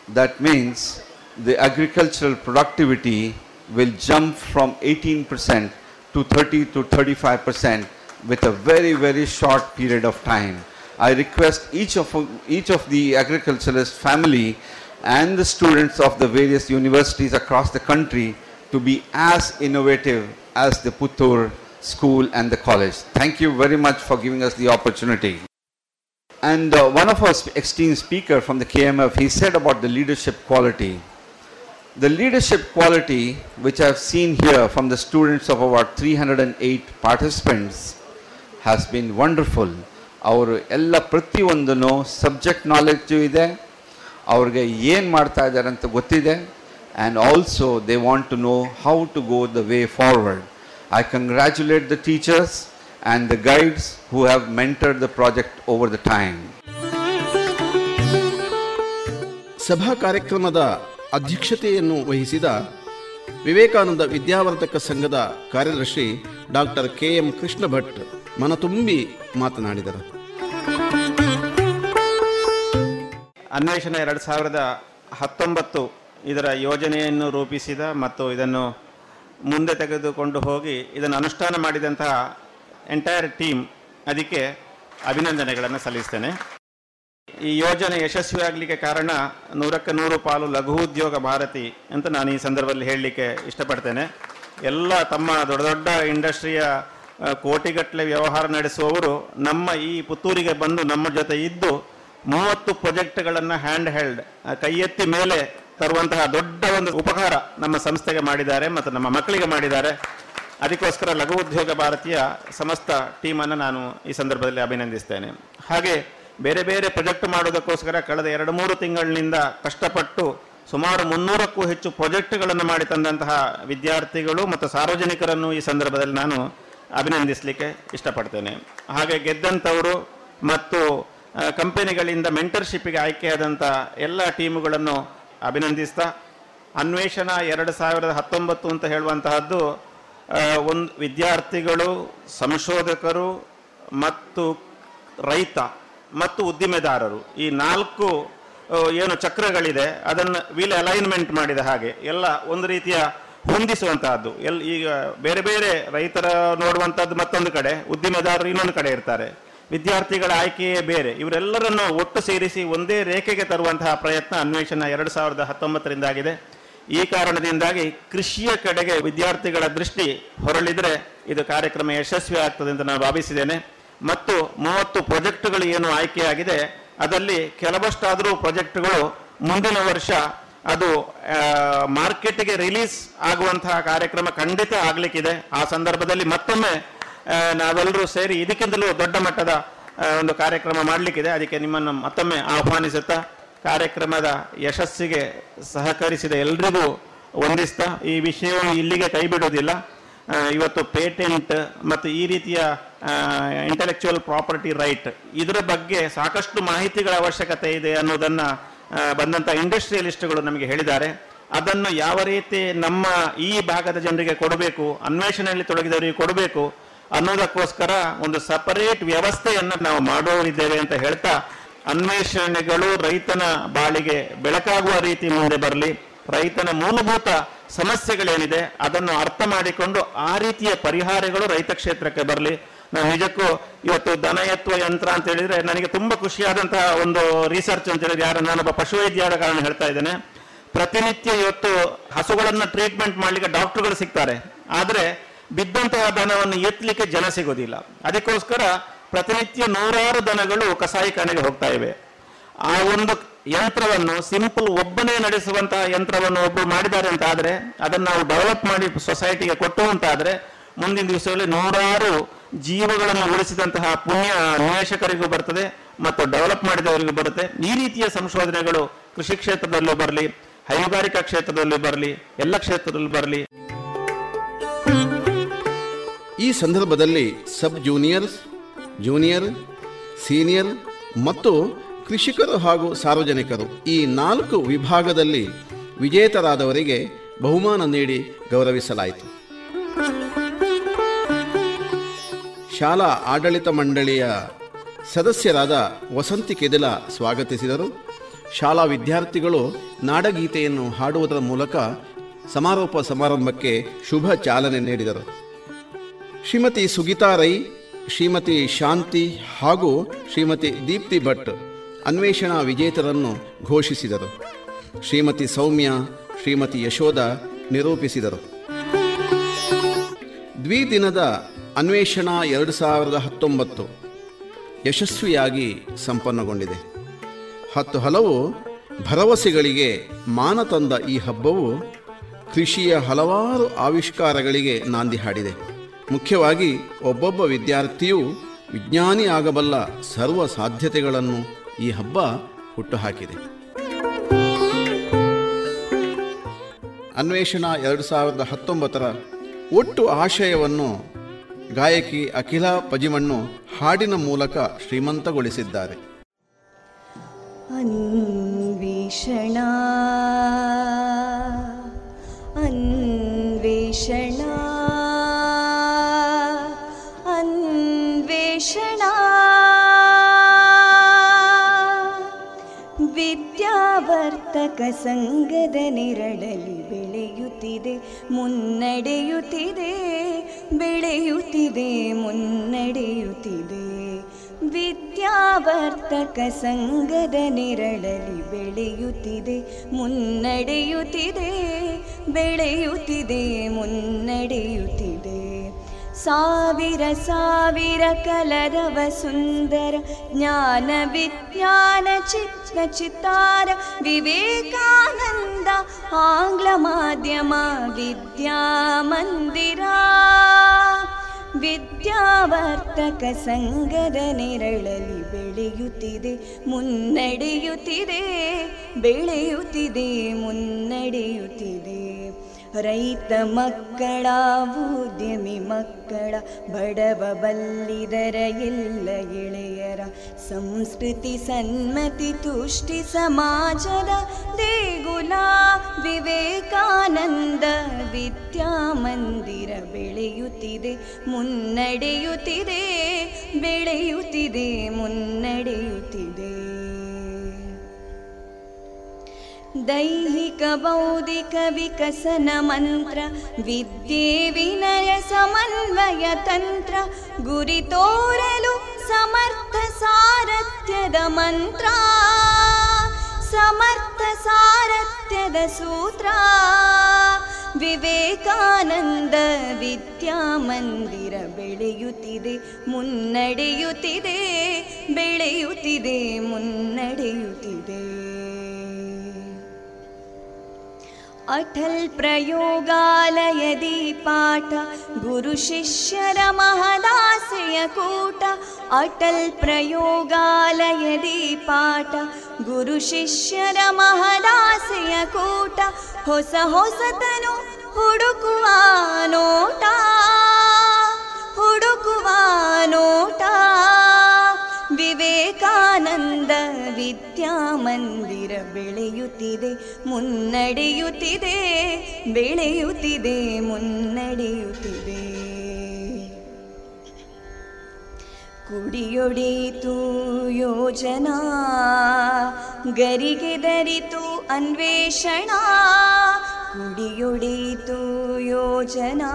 that means the agricultural productivity will jump from 18% to 30 to 35% with a very, very short period of time. I request each of, each of the agriculturalist family and the students of the various universities across the country to be as innovative as the Puttur school and the college. Thank you very much for giving us the opportunity. And uh, one of our esteemed speaker from the KMF, he said about the leadership quality. The leadership quality, which I've seen here from the students of about 308 participants, has been wonderful. ಅವರು ಎಲ್ಲ ಪ್ರತಿಯೊಂದನ್ನು subject knowledge ಇದೆ. ಅವ್ರಿಗೆ ಏನು ಮಾಡ್ತಾ ಇದ್ದಾರೆ ಅಂತ ಗೊತ್ತಿದೆ. And also they want to know how to go the way forward I congratulate the teachers and the guides who have mentored the project over the time ಸಭಾ ಕಾರ್ಯಕ್ರಮದ ಅಧ್ಯಕ್ಷತೆಯನ್ನು ವಹಿಸಿದ ವಿವೇಕಾನಂದ ವಿದ್ಯಾವರ್ಧಕ ಸಂಘದ ಕಾರ್ಯದರ್ಶಿ doctor K M Krishna Bhat ಮನತುಂಬಿ ಮಾತನಾಡಿದರು. ಅನ್ವೇಷಣೆ ಎರಡು ಸಾವಿರದ ಹತ್ತೊಂಬತ್ತು ಇದರ ಯೋಜನೆಯನ್ನು ರೂಪಿಸಿದ ಮತ್ತು ಇದನ್ನು ಮುಂದೆ ತೆಗೆದುಕೊಂಡು ಹೋಗಿ ಇದನ್ನು ಅನುಷ್ಠಾನ ಮಾಡಿದಂತಹ ಎಂಟೈರ್ ಟೀಮ್ ಅದಕ್ಕೆ ಅಭಿನಂದನೆಗಳನ್ನು ಸಲ್ಲಿಸ್ತೇನೆ. ಈ ಯೋಜನೆ ಯಶಸ್ವಿಯಾಗಲಿಕ್ಕೆ ಕಾರಣ ನೂರಕ್ಕೆ ನೂರು ಪಾಲು ಲಘು ಉದ್ಯೋಗ ಭಾರತಿ ಅಂತ ನಾನು ಈ ಸಂದರ್ಭದಲ್ಲಿ ಹೇಳಲಿಕ್ಕೆ ಇಷ್ಟಪಡ್ತೇನೆ. ಎಲ್ಲ ತಮ್ಮ ದೊಡ್ಡ ದೊಡ್ಡ ಇಂಡಸ್ಟ್ರಿಯ ಕೋಟಿಗಟ್ಟಲೆ ವ್ಯವಹಾರ ನಡೆಸುವವರು ನಮ್ಮ ಈ ಪುತ್ತೂರಿಗೆ ಬಂದು ನಮ್ಮ ಜೊತೆ ಇದ್ದು ಮೂವತ್ತು ಪ್ರಾಜೆಕ್ಟ್ಗಳನ್ನು ಹ್ಯಾಂಡ್ ಹೆಲ್ಡ್ ಕೈ ಎತ್ತಿ ಮೇಲೆ ತರುವಂತಹ ದೊಡ್ಡ ಒಂದು ಉಪಕಾರ ನಮ್ಮ ಸಂಸ್ಥೆಗೆ ಮಾಡಿದ್ದಾರೆ ಮತ್ತು ನಮ್ಮ ಮಕ್ಕಳಿಗೆ ಮಾಡಿದ್ದಾರೆ. ಅದಕ್ಕೋಸ್ಕರ ಲಘು ಉದ್ಯೋಗ ಭಾರತೀಯ ಸಮಸ್ತ ಟೀಮನ್ನು ನಾನು ಈ ಸಂದರ್ಭದಲ್ಲಿ ಅಭಿನಂದಿಸ್ತೇನೆ. ಹಾಗೆ ಬೇರೆ ಬೇರೆ ಪ್ರಾಜೆಕ್ಟ್ ಮಾಡೋದಕ್ಕೋಸ್ಕರ ಕಳೆದ ಎರಡು ಮೂರು ತಿಂಗಳಿನಿಂದ ಕಷ್ಟಪಟ್ಟು ಸುಮಾರು ಮುನ್ನೂರಕ್ಕೂ ಹೆಚ್ಚು ಪ್ರೊಜೆಕ್ಟ್ಗಳನ್ನು ಮಾಡಿ ತಂದಂತಹ ವಿದ್ಯಾರ್ಥಿಗಳು ಮತ್ತು ಸಾರ್ವಜನಿಕರನ್ನು ಈ ಸಂದರ್ಭದಲ್ಲಿ ನಾನು ಅಭಿನಂದಿಸಲಿಕ್ಕೆ ಇಷ್ಟಪಡ್ತೇನೆ. ಹಾಗೆ ಗೆದ್ದಂಥವರು ಮತ್ತು ಕಂಪನಿಗಳಿಂದ ಮೆಂಟರ್ಶಿಪ್ಪಿಗೆ ಆಯ್ಕೆಯಾದಂಥ ಎಲ್ಲ ಟೀಮುಗಳನ್ನು ಅಭಿನಂದಿಸ್ತಾ, ಅನ್ವೇಷಣ ಎರಡು ಸಾವಿರದ ಹತ್ತೊಂಬತ್ತು ಅಂತ ಹೇಳುವಂತಹದ್ದು ಒಂದು ವಿದ್ಯಾರ್ಥಿಗಳು, ಸಂಶೋಧಕರು ಮತ್ತು ರೈತ ಮತ್ತು ಉದ್ದಿಮೆದಾರರು. ಈ ನಾಲ್ಕು ಏನು ಚಕ್ರಗಳಿದೆ, ಅದನ್ನು ವೀಲ್ ಅಲೈನ್ಮೆಂಟ್ ಮಾಡಿದ ಹಾಗೆ ಎಲ್ಲ ಒಂದು ರೀತಿಯ ಹೊಂದಿಸುವಂತಹದ್ದು. ಎಲ್, ಈಗ ಬೇರೆ ಬೇರೆ ರೈತರ ನೋಡುವಂಥದ್ದು ಮತ್ತೊಂದು ಕಡೆ, ಉದ್ದಿಮೆದಾರರು ಇನ್ನೊಂದು ಕಡೆ ಇರ್ತಾರೆ. ವಿದ್ಯಾರ್ಥಿಗಳ ಆಯ್ಕೆಯೇ ಬೇರೆ. ಇವರೆಲ್ಲರನ್ನು ಒಟ್ಟು ಸೇರಿಸಿ ಒಂದೇ ರೇಖೆಗೆ ತರುವಂತಹ ಪ್ರಯತ್ನ ಅನ್ವೇಷಣೆ ಎರಡು ಸಾವಿರದ ಹತ್ತೊಂಬತ್ತರಿಂದಾಗಿದೆ. ಈ ಕಾರಣದಿಂದಾಗಿ ಕೃಷಿಯ ಕಡೆಗೆ ವಿದ್ಯಾರ್ಥಿಗಳ ದೃಷ್ಟಿ ಹೊರಳಿದರೆ ಇದು ಕಾರ್ಯಕ್ರಮ ಯಶಸ್ವಿ ಆಗ್ತದೆ ಅಂತ ನಾನು ಭಾವಿಸಿದ್ದೇನೆ. ಮತ್ತು ಮೂವತ್ತು ಪ್ರಾಜೆಕ್ಟ್ಗಳು ಏನು ಆಯ್ಕೆಯಾಗಿದೆ, ಅದರಲ್ಲಿ ಕೆಲವಷ್ಟಾದರೂ ಪ್ರಾಜೆಕ್ಟ್ಗಳು ಮುಂದಿನ ವರ್ಷ ಅದು ಮಾರ್ಕೆಟ್ಗೆ ರಿಲೀಸ್ ಆಗುವಂತಹ ಕಾರ್ಯಕ್ರಮ ಖಂಡಿತ ಆಗಲಿಕ್ಕಿದೆ. ಆ ಸಂದರ್ಭದಲ್ಲಿ ಮತ್ತೊಮ್ಮೆ ನಾವೆಲ್ಲರೂ ಸೇರಿ ಇದಕ್ಕಿಂತಲೂ ದೊಡ್ಡ ಮಟ್ಟದ ಒಂದು ಕಾರ್ಯಕ್ರಮ ಮಾಡಲಿಕ್ಕಿದೆ. ಅದಕ್ಕೆ ನಿಮ್ಮನ್ನು ಮತ್ತೊಮ್ಮೆ ಆಹ್ವಾನಿಸುತ್ತಾ, ಕಾರ್ಯಕ್ರಮದ ಯಶಸ್ಸಿಗೆ ಸಹಕರಿಸಿದ ಎಲ್ರಿಗೂ ವಂದಿಸ್ತಾ, ಈ ವಿಷಯವನ್ನು ಇಲ್ಲಿಗೆ ಕೈ ಬಿಡೋದಿಲ್ಲ ಇವತ್ತು ಪೇಟೆಂಟ್ ಮತ್ತು ಈ ರೀತಿಯ ಇಂಟೆಲೆಕ್ಚುವಲ್ ಪ್ರಾಪರ್ಟಿ ರೈಟ್ ಇದರ ಬಗ್ಗೆ ಸಾಕಷ್ಟು ಮಾಹಿತಿಗಳ ಅವಶ್ಯಕತೆ ಇದೆ ಅನ್ನೋದನ್ನು ಬಂದಂಥ ಇಂಡಸ್ಟ್ರಿಯಲಿಸ್ಟ್ಗಳು ನಮಗೆ ಹೇಳಿದ್ದಾರೆ. ಅದನ್ನು ಯಾವ ರೀತಿ ನಮ್ಮ ಈ ಭಾಗದ ಜನರಿಗೆ ಕೊಡಬೇಕು, ಅನ್ವೇಷಣೆಯಲ್ಲಿ ತೊಡಗಿದವರಿಗೆ ಕೊಡಬೇಕು ಅನ್ನೋದಕ್ಕೋಸ್ಕರ ಒಂದು ಸಪರೇಟ್ ವ್ಯವಸ್ಥೆಯನ್ನು ನಾವು ಮಾಡೋರಿದ್ದೇವೆ ಅಂತ ಹೇಳ್ತಾ, ಅನ್ವೇಷಣೆಗಳು ರೈತನ ಬಾಳಿಗೆ ಬೆಳಕಾಗುವ ರೀತಿ ಮುಂದೆ ಬರಲಿ. ರೈತನ ಮೂಲಭೂತ ಸಮಸ್ಯೆಗಳೇನಿದೆ, ಅದನ್ನು ಅರ್ಥ ಮಾಡಿಕೊಂಡು ಆ ರೀತಿಯ ಪರಿಹಾರಗಳು ರೈತ ಕ್ಷೇತ್ರಕ್ಕೆ ಬರಲಿ. ನಾವು ನಿಜಕ್ಕೂ ಇವತ್ತು ದನ ಎತ್ತುವ ಯಂತ್ರ ಅಂತ ಹೇಳಿದ್ರೆ ನನಗೆ ತುಂಬಾ ಖುಷಿಯಾದಂತಹ ಒಂದು ರಿಸರ್ಚ್ ಅಂತ ಹೇಳಿದ್ರೆ ಯಾರು, ನಾನೊಬ್ಬ ಪಶುವೈದ್ಯರ ಕಾರಣ ಹೇಳ್ತಾ ಇದ್ದೇನೆ. ಪ್ರತಿನಿತ್ಯ ಇವತ್ತು ಹಸುಗಳನ್ನು ಟ್ರೀಟ್ಮೆಂಟ್ ಮಾಡ್ಲಿಕ್ಕೆ ಡಾಕ್ಟರ್ಗಳು ಸಿಗ್ತಾರೆ. ಆದ್ರೆ ಬಿದ್ದಂತಹ ದನವನ್ನು ಎತ್ತಲಿಕ್ಕೆ ಜನ ಸಿಗೋದಿಲ್ಲ. ಅದಕ್ಕೋಸ್ಕರ ಪ್ರತಿನಿತ್ಯ ನೂರಾರು ದನಗಳು ಕಸಾಯಿಖಾನೆಗೆ ಹೋಗ್ತಾ ಇವೆ. ಆ ಒಂದು ಯಂತ್ರವನ್ನು ಸಿಂಪಲ್ ಒಬ್ಬನೇ ನಡೆಸುವಂತಹ ಯಂತ್ರವನ್ನು ಒಬ್ಬರು ಮಾಡಿದ್ದಾರೆ ಅಂತ ಆದರೆ, ಅದನ್ನು ನಾವು ಡೆವಲಪ್ ಮಾಡಿ ಸೊಸೈಟಿಗೆ ಕೊಟ್ಟು ಅಂತ ಆದ್ರೆ, ಮುಂದಿನ ದಿವಸಗಳಲ್ಲಿ ನೂರಾರು ಜೀವಗಳನ್ನು ಉಳಿಸಿದಂತಹ ಪುಣ್ಯ ನಿವೇಶಕರಿಗೂ ಬರ್ತದೆ ಮತ್ತು ಡೆವಲಪ್ ಮಾಡಿದವರಿಗೂ ಬರುತ್ತೆ. ಈ ರೀತಿಯ ಸಂಶೋಧನೆಗಳು ಕೃಷಿ ಕ್ಷೇತ್ರದಲ್ಲೂ ಬರಲಿ, ಹೈನುಗಾರಿಕಾ ಕ್ಷೇತ್ರದಲ್ಲೂ ಬರಲಿ, ಎಲ್ಲ ಕ್ಷೇತ್ರದಲ್ಲೂ ಬರಲಿ. ಈ ಸಂದರ್ಭದಲ್ಲಿ ಸಬ್ ಜೂನಿಯರ್ಸ್ ಜೂನಿಯರ್, ಸೀನಿಯರ್ ಮತ್ತು ಕೃಷಿಕರು ಹಾಗೂ ಸಾರ್ವಜನಿಕರು ಈ ನಾಲ್ಕು ವಿಭಾಗದಲ್ಲಿ ವಿಜೇತರಾದವರಿಗೆ ಬಹುಮಾನ ನೀಡಿ ಗೌರವಿಸಲಾಯಿತು. ಶಾಲಾ ಆಡಳಿತ ಮಂಡಳಿಯ ಸದಸ್ಯರಾದ ವಸಂತಿ ಕೆದಿಲ ಸ್ವಾಗತಿಸಿದರು. ಶಾಲಾ ವಿದ್ಯಾರ್ಥಿಗಳು ನಾಡಗೀತೆಯನ್ನು ಹಾಡುವುದರ ಮೂಲಕ ಸಮಾರೋಪ ಸಮಾರಂಭಕ್ಕೆ ಶುಭ ಚಾಲನೆ ನೀಡಿದರು. ಶ್ರೀಮತಿ ಸುಗೀತಾ ರೈ, ಶ್ರೀಮತಿ ಶಾಂತಿ ಹಾಗೂ ಶ್ರೀಮತಿ ದೀಪ್ತಿ ಭಟ್ ಅನ್ವೇಷಣಾ ವಿಜೇತರನ್ನು ಘೋಷಿಸಿದರು. ಶ್ರೀಮತಿ ಸೌಮ್ಯ, ಶ್ರೀಮತಿ ಯಶೋಧ ನಿರೂಪಿಸಿದರು. ದ್ವಿದಿನದ ಅನ್ವೇಷಣಾ ಎರಡು ಸಾವಿರದ ಹತ್ತೊಂಬತ್ತು ಯಶಸ್ವಿಯಾಗಿ ಸಂಪನ್ನಗೊಂಡಿದೆ. ಹತ್ತು ಹಲವು ಭರವಸೆಗಳಿಗೆ ಮಾನ ತಂದ ಈ ಹಬ್ಬವು ಕೃಷಿಯ ಹಲವಾರು ಆವಿಷ್ಕಾರಗಳಿಗೆ ನಾಂದಿ ಹಾಡಿದೆ. ಮುಖ್ಯವಾಗಿ ಒಬ್ಬೊಬ್ಬ ವಿದ್ಯಾರ್ಥಿಯು ವಿಜ್ಞಾನಿಯಾಗಬಲ್ಲ ಸರ್ವ ಸಾಧ್ಯತೆಗಳನ್ನು ಈ ಹಬ್ಬ ಹುಟ್ಟುಹಾಕಿದೆ. ಅನ್ವೇಷಣಾ ಎರಡು ಸಾವಿರದ ಹತ್ತೊಂಬತ್ತರ ಒಟ್ಟು ಆಶಯವನ್ನು ಗಾಯಕಿ ಅಖಿಲಾ ಪಜಿಮಣ್ಣು ಹಾಡಿನ ಮೂಲಕ ಶ್ರೀಮಂತಗೊಳಿಸಿದ್ದಾರೆ. ಅನ್ವೇಷಣಾ ನಿತ್ಯಾವರ್ತಕ ಸಂಘದ ನಿರಳಲಿ ಬೆಳೆಯುತ್ತಿದೆ ಮುನ್ನಡೆಯುತ್ತಿದೆ ಬೆಳೆಯುತ್ತಿದೆ ಮುನ್ನಡೆಯುತ್ತಿದೆ. ವಿದ್ಯಾವರ್ತಕ ಸಂಘದ ನಿರಳಲಿ ಬೆಳೆಯುತ್ತಿದೆ ಮುನ್ನಡೆಯುತ್ತಿದೆ ಬೆಳೆಯುತ್ತಿದೆ ಮುನ್ನಡೆಯುತ್ತಿದೆ. ಸಾವಿರ ಸಾವಿರ ಕಲರವ ಸುಂದರ ಜ್ಞಾನ ವಿಜ್ಞಾನ ಚಿತ್ತ ಚಿತ್ತಾರ ವಿವೇಕಾನಂದ ಆಂಗ್ಲ ಮಾಧ್ಯಮ ವಿದ್ಯಾಮಂದಿರ ವಿದ್ಯಾವರ್ತಕ ಸಂಘದ ನೆರಳಲಿ ಬೆಳೆಯುತ್ತಿದೆ ಮುನ್ನಡೆಯುತ್ತಿದೆ ಬೆಳೆಯುತ್ತಿದೆ ಮುನ್ನಡೆಯುತ್ತಿದೆ ರೈತ ಮಕ್ಕಳ ಉದ್ಯಮಿ ಮಕ್ಕಳ ಬಡವ ಬಲ್ಲಿದರ ಎಲ್ಲ ಗೆಳೆಯರ ಸಂಸ್ಕೃತಿ ಸನ್ಮತಿ ತುಷ್ಟಿ ಸಮಾಜದ ದೇಗುಲ ವಿವೇಕಾನಂದ ವಿದ್ಯಾಮಂದಿರ ಬೆಳೆಯುತ್ತಿದೆ, ಮುನ್ನಡೆಯುತ್ತಿದೆ ಬೆಳೆಯುತ್ತಿದೆ, ಮುನ್ನಡೆಯುತ್ತಿದೆ. ದೈಹಿಕ ಬೌದ್ಧಿಕ ವಿಕಸನ ಮಂತ್ರ ವಿದ್ಯೆ ವಿನಯ ಸಮನ್ವಯ ತಂತ್ರ ಗುರಿ ತೋರಲು ಸಮರ್ಥ ಸಾರಥ್ಯದ ಮಂತ್ರ ಸಮರ್ಥ ಸಾರಥ್ಯದ ಸೂತ್ರ ವಿವೇಕಾನಂದ ವಿದ್ಯಾಮಂದಿರ ಬೆಳೆಯುತ್ತಿದೆ ಮುನ್ನಡೆಯುತ್ತಿದೆ ಬೆಳೆಯುತ್ತಿದೆ ಮುನ್ನಡೆಯುತ್ತಿದೆ अटल् प्रयोगाल यदि पाठ गुरुशिष्यर महदास्य कूट अटल् प्रयोगाल यदि पाठ गुरुशिष्यर कूट होस होसतनु हुडुकुवानोटा हुडुकुवानोटा ವಿವೇಕಾನಂದ ವಿದ್ಯಾಮಂದಿರ ಬೆಳೆಯುತ್ತಿದೆ, ಮುನ್ನಡೆಯುತ್ತಿದೆ ಬೆಳೆಯುತ್ತಿದೆ, ಮುನ್ನಡೆಯುತ್ತಿದೆ. ಕುಡಿಯೊಡೆಯಿತು ಯೋಜನಾ, ಗರಿಗೆ ದರಿತು ಅನ್ವೇಷಣ ಕುಡಿಯೊಡೀತು ಯೋಜನಾ,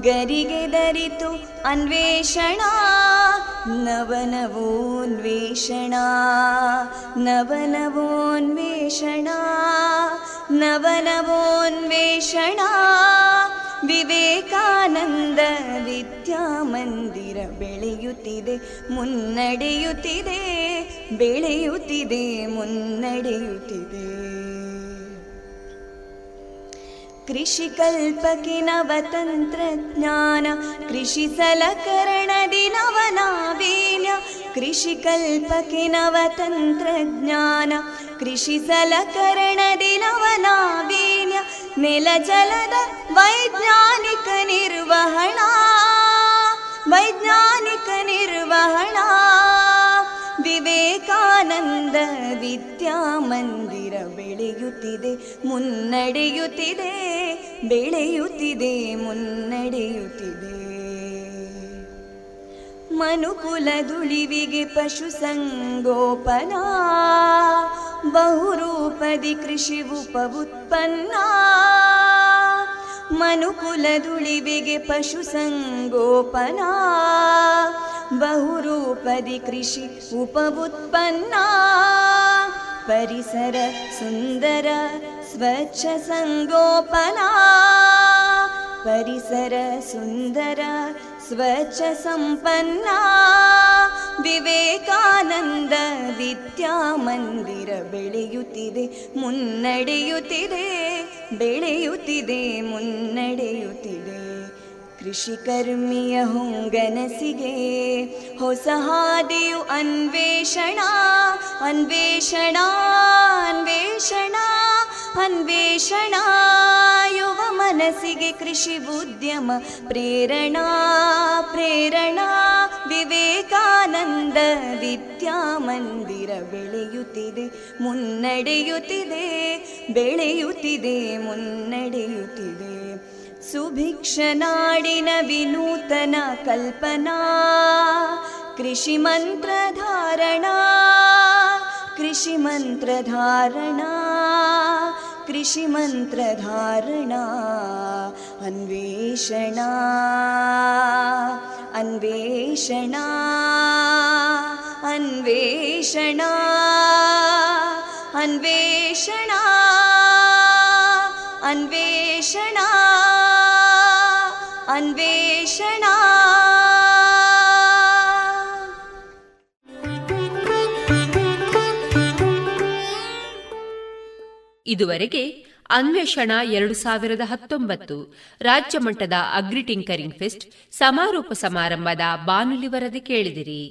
ಗರಿಗೆ ದರಿತು ಅನ್ವೇಷಣ. ನವನವೋನ್ವೇಷಣ ನವನವೋನ್ವೇಷಣ ನವನವೋನ್ವೇಷಣ ವಿವೇಕಾನಂದ ವಿದ್ಯಾಮಂದಿರ ಬೆಳೆಯುತ್ತಿದೆ ಮುನ್ನಡೆಯುತ್ತಿದೆ ಬೆಳೆಯುತ್ತಿದೆ ಮುನ್ನಡೆಯುತ್ತಿದೆ कृषिकल्पकिनवतन्त्रज्ञान कल्पके नवतन्त्रज्ञान कृषि सलकरणदि नव नावीण कृषि निर्वहणा वैज्ञान निर्वहणा ವಿವೇಕಾನಂದ ವಿದ್ಯಾಮಂದಿರ ಬೆಳೆಯುತ್ತಿದೆ, ಮುನ್ನಡೆಯುತ್ತಿದೆ ಬೆಳೆಯುತ್ತಿದೆ, ಮುನ್ನಡೆಯುತ್ತಿದೆ. ಮನುಕುಲದುಳಿವಿಗೆ ಪಶು ಸಂಗೋಪನಾ, ಬಹುರೂಪದಿ ಕೃಷಿ ಉಪವುತ್ಪನ್ನ ಮನುಕುಲದುಳಿವಿಗೆ ಪಶು ಸಂಗೋಪನಾ ಬಹುರೂಪದಿ ಕೃಷಿ ಉಪ ಉತ್ಪನ್ನ ಪರಿಸರ ಸುಂದರ ಸ್ವಚ್ಛ ಸಂಗೋಪನಾ ಪರಿಸರ ಸುಂದರ ಸ್ವಚ್ಛ ಸಂಪನ್ನ ವಿವೇಕಾನಂದ ವಿದ್ಯಾಮಂದಿರ ಬೆಳೆಯುತ್ತಿದೆ ಮುನ್ನಡೆಯುತ್ತಿದೆ ಬೆಳೆಯುತ್ತಿದೆ ಮುನ್ನಡೆಯುತ್ತಿದೆ ಕೃಷಿ ಹುಂಗನಸಿಗೆ, ಹೊಸ ಹಾದಿಯು ಅನ್ವೇಷಣ ಅನ್ವೇಷಣ ಅನ್ವೇಷಣ ಅನ್ವೇಷಣ. ಯುವ ಮನಸ್ಸಿಗೆ ಕೃಷಿ ಉದ್ಯಮ, ಪ್ರೇರಣಾ ಪ್ರೇರಣಾ. ವಿವೇಕಾನಂದ ವಿದ್ಯಾಮಂದಿರ ಬೆಳೆಯುತ್ತಿದೆ, ಮುನ್ನಡೆಯುತ್ತಿದೆ ಬೆಳೆಯುತ್ತಿದೆ, ಮುನ್ನಡೆಯುತ್ತಿದೆ. सुभिक्षनाडिन सुभिक्षणाडिन विनूतनकल्पना कृषिमन्त्रधारणा कृषिमन्त्रधारणा कृषिमन्त्रधारणा अन्वेषणा अन्वेषणा अन्वेषणा अन्वेषणा अन्वेषणा। अन्वेषणा ಇದುವರೆಗೆ ಅನ್ವೇಷಣ ಎರಡು ಸಾವಿರದ ಹತ್ತೊಂಬತ್ತು ರಾಜ್ಯ ಮಟ್ಟದ ಅಗ್ರಿ ಟಿಂಕರಿಂಗ್ ಫೆಸ್ಟ್ ಸಮಾರೋಪ ಸಮಾರಂಭದ ಬಾನುಲಿ ವರದಿ ಕೇಳಿದಿರಿ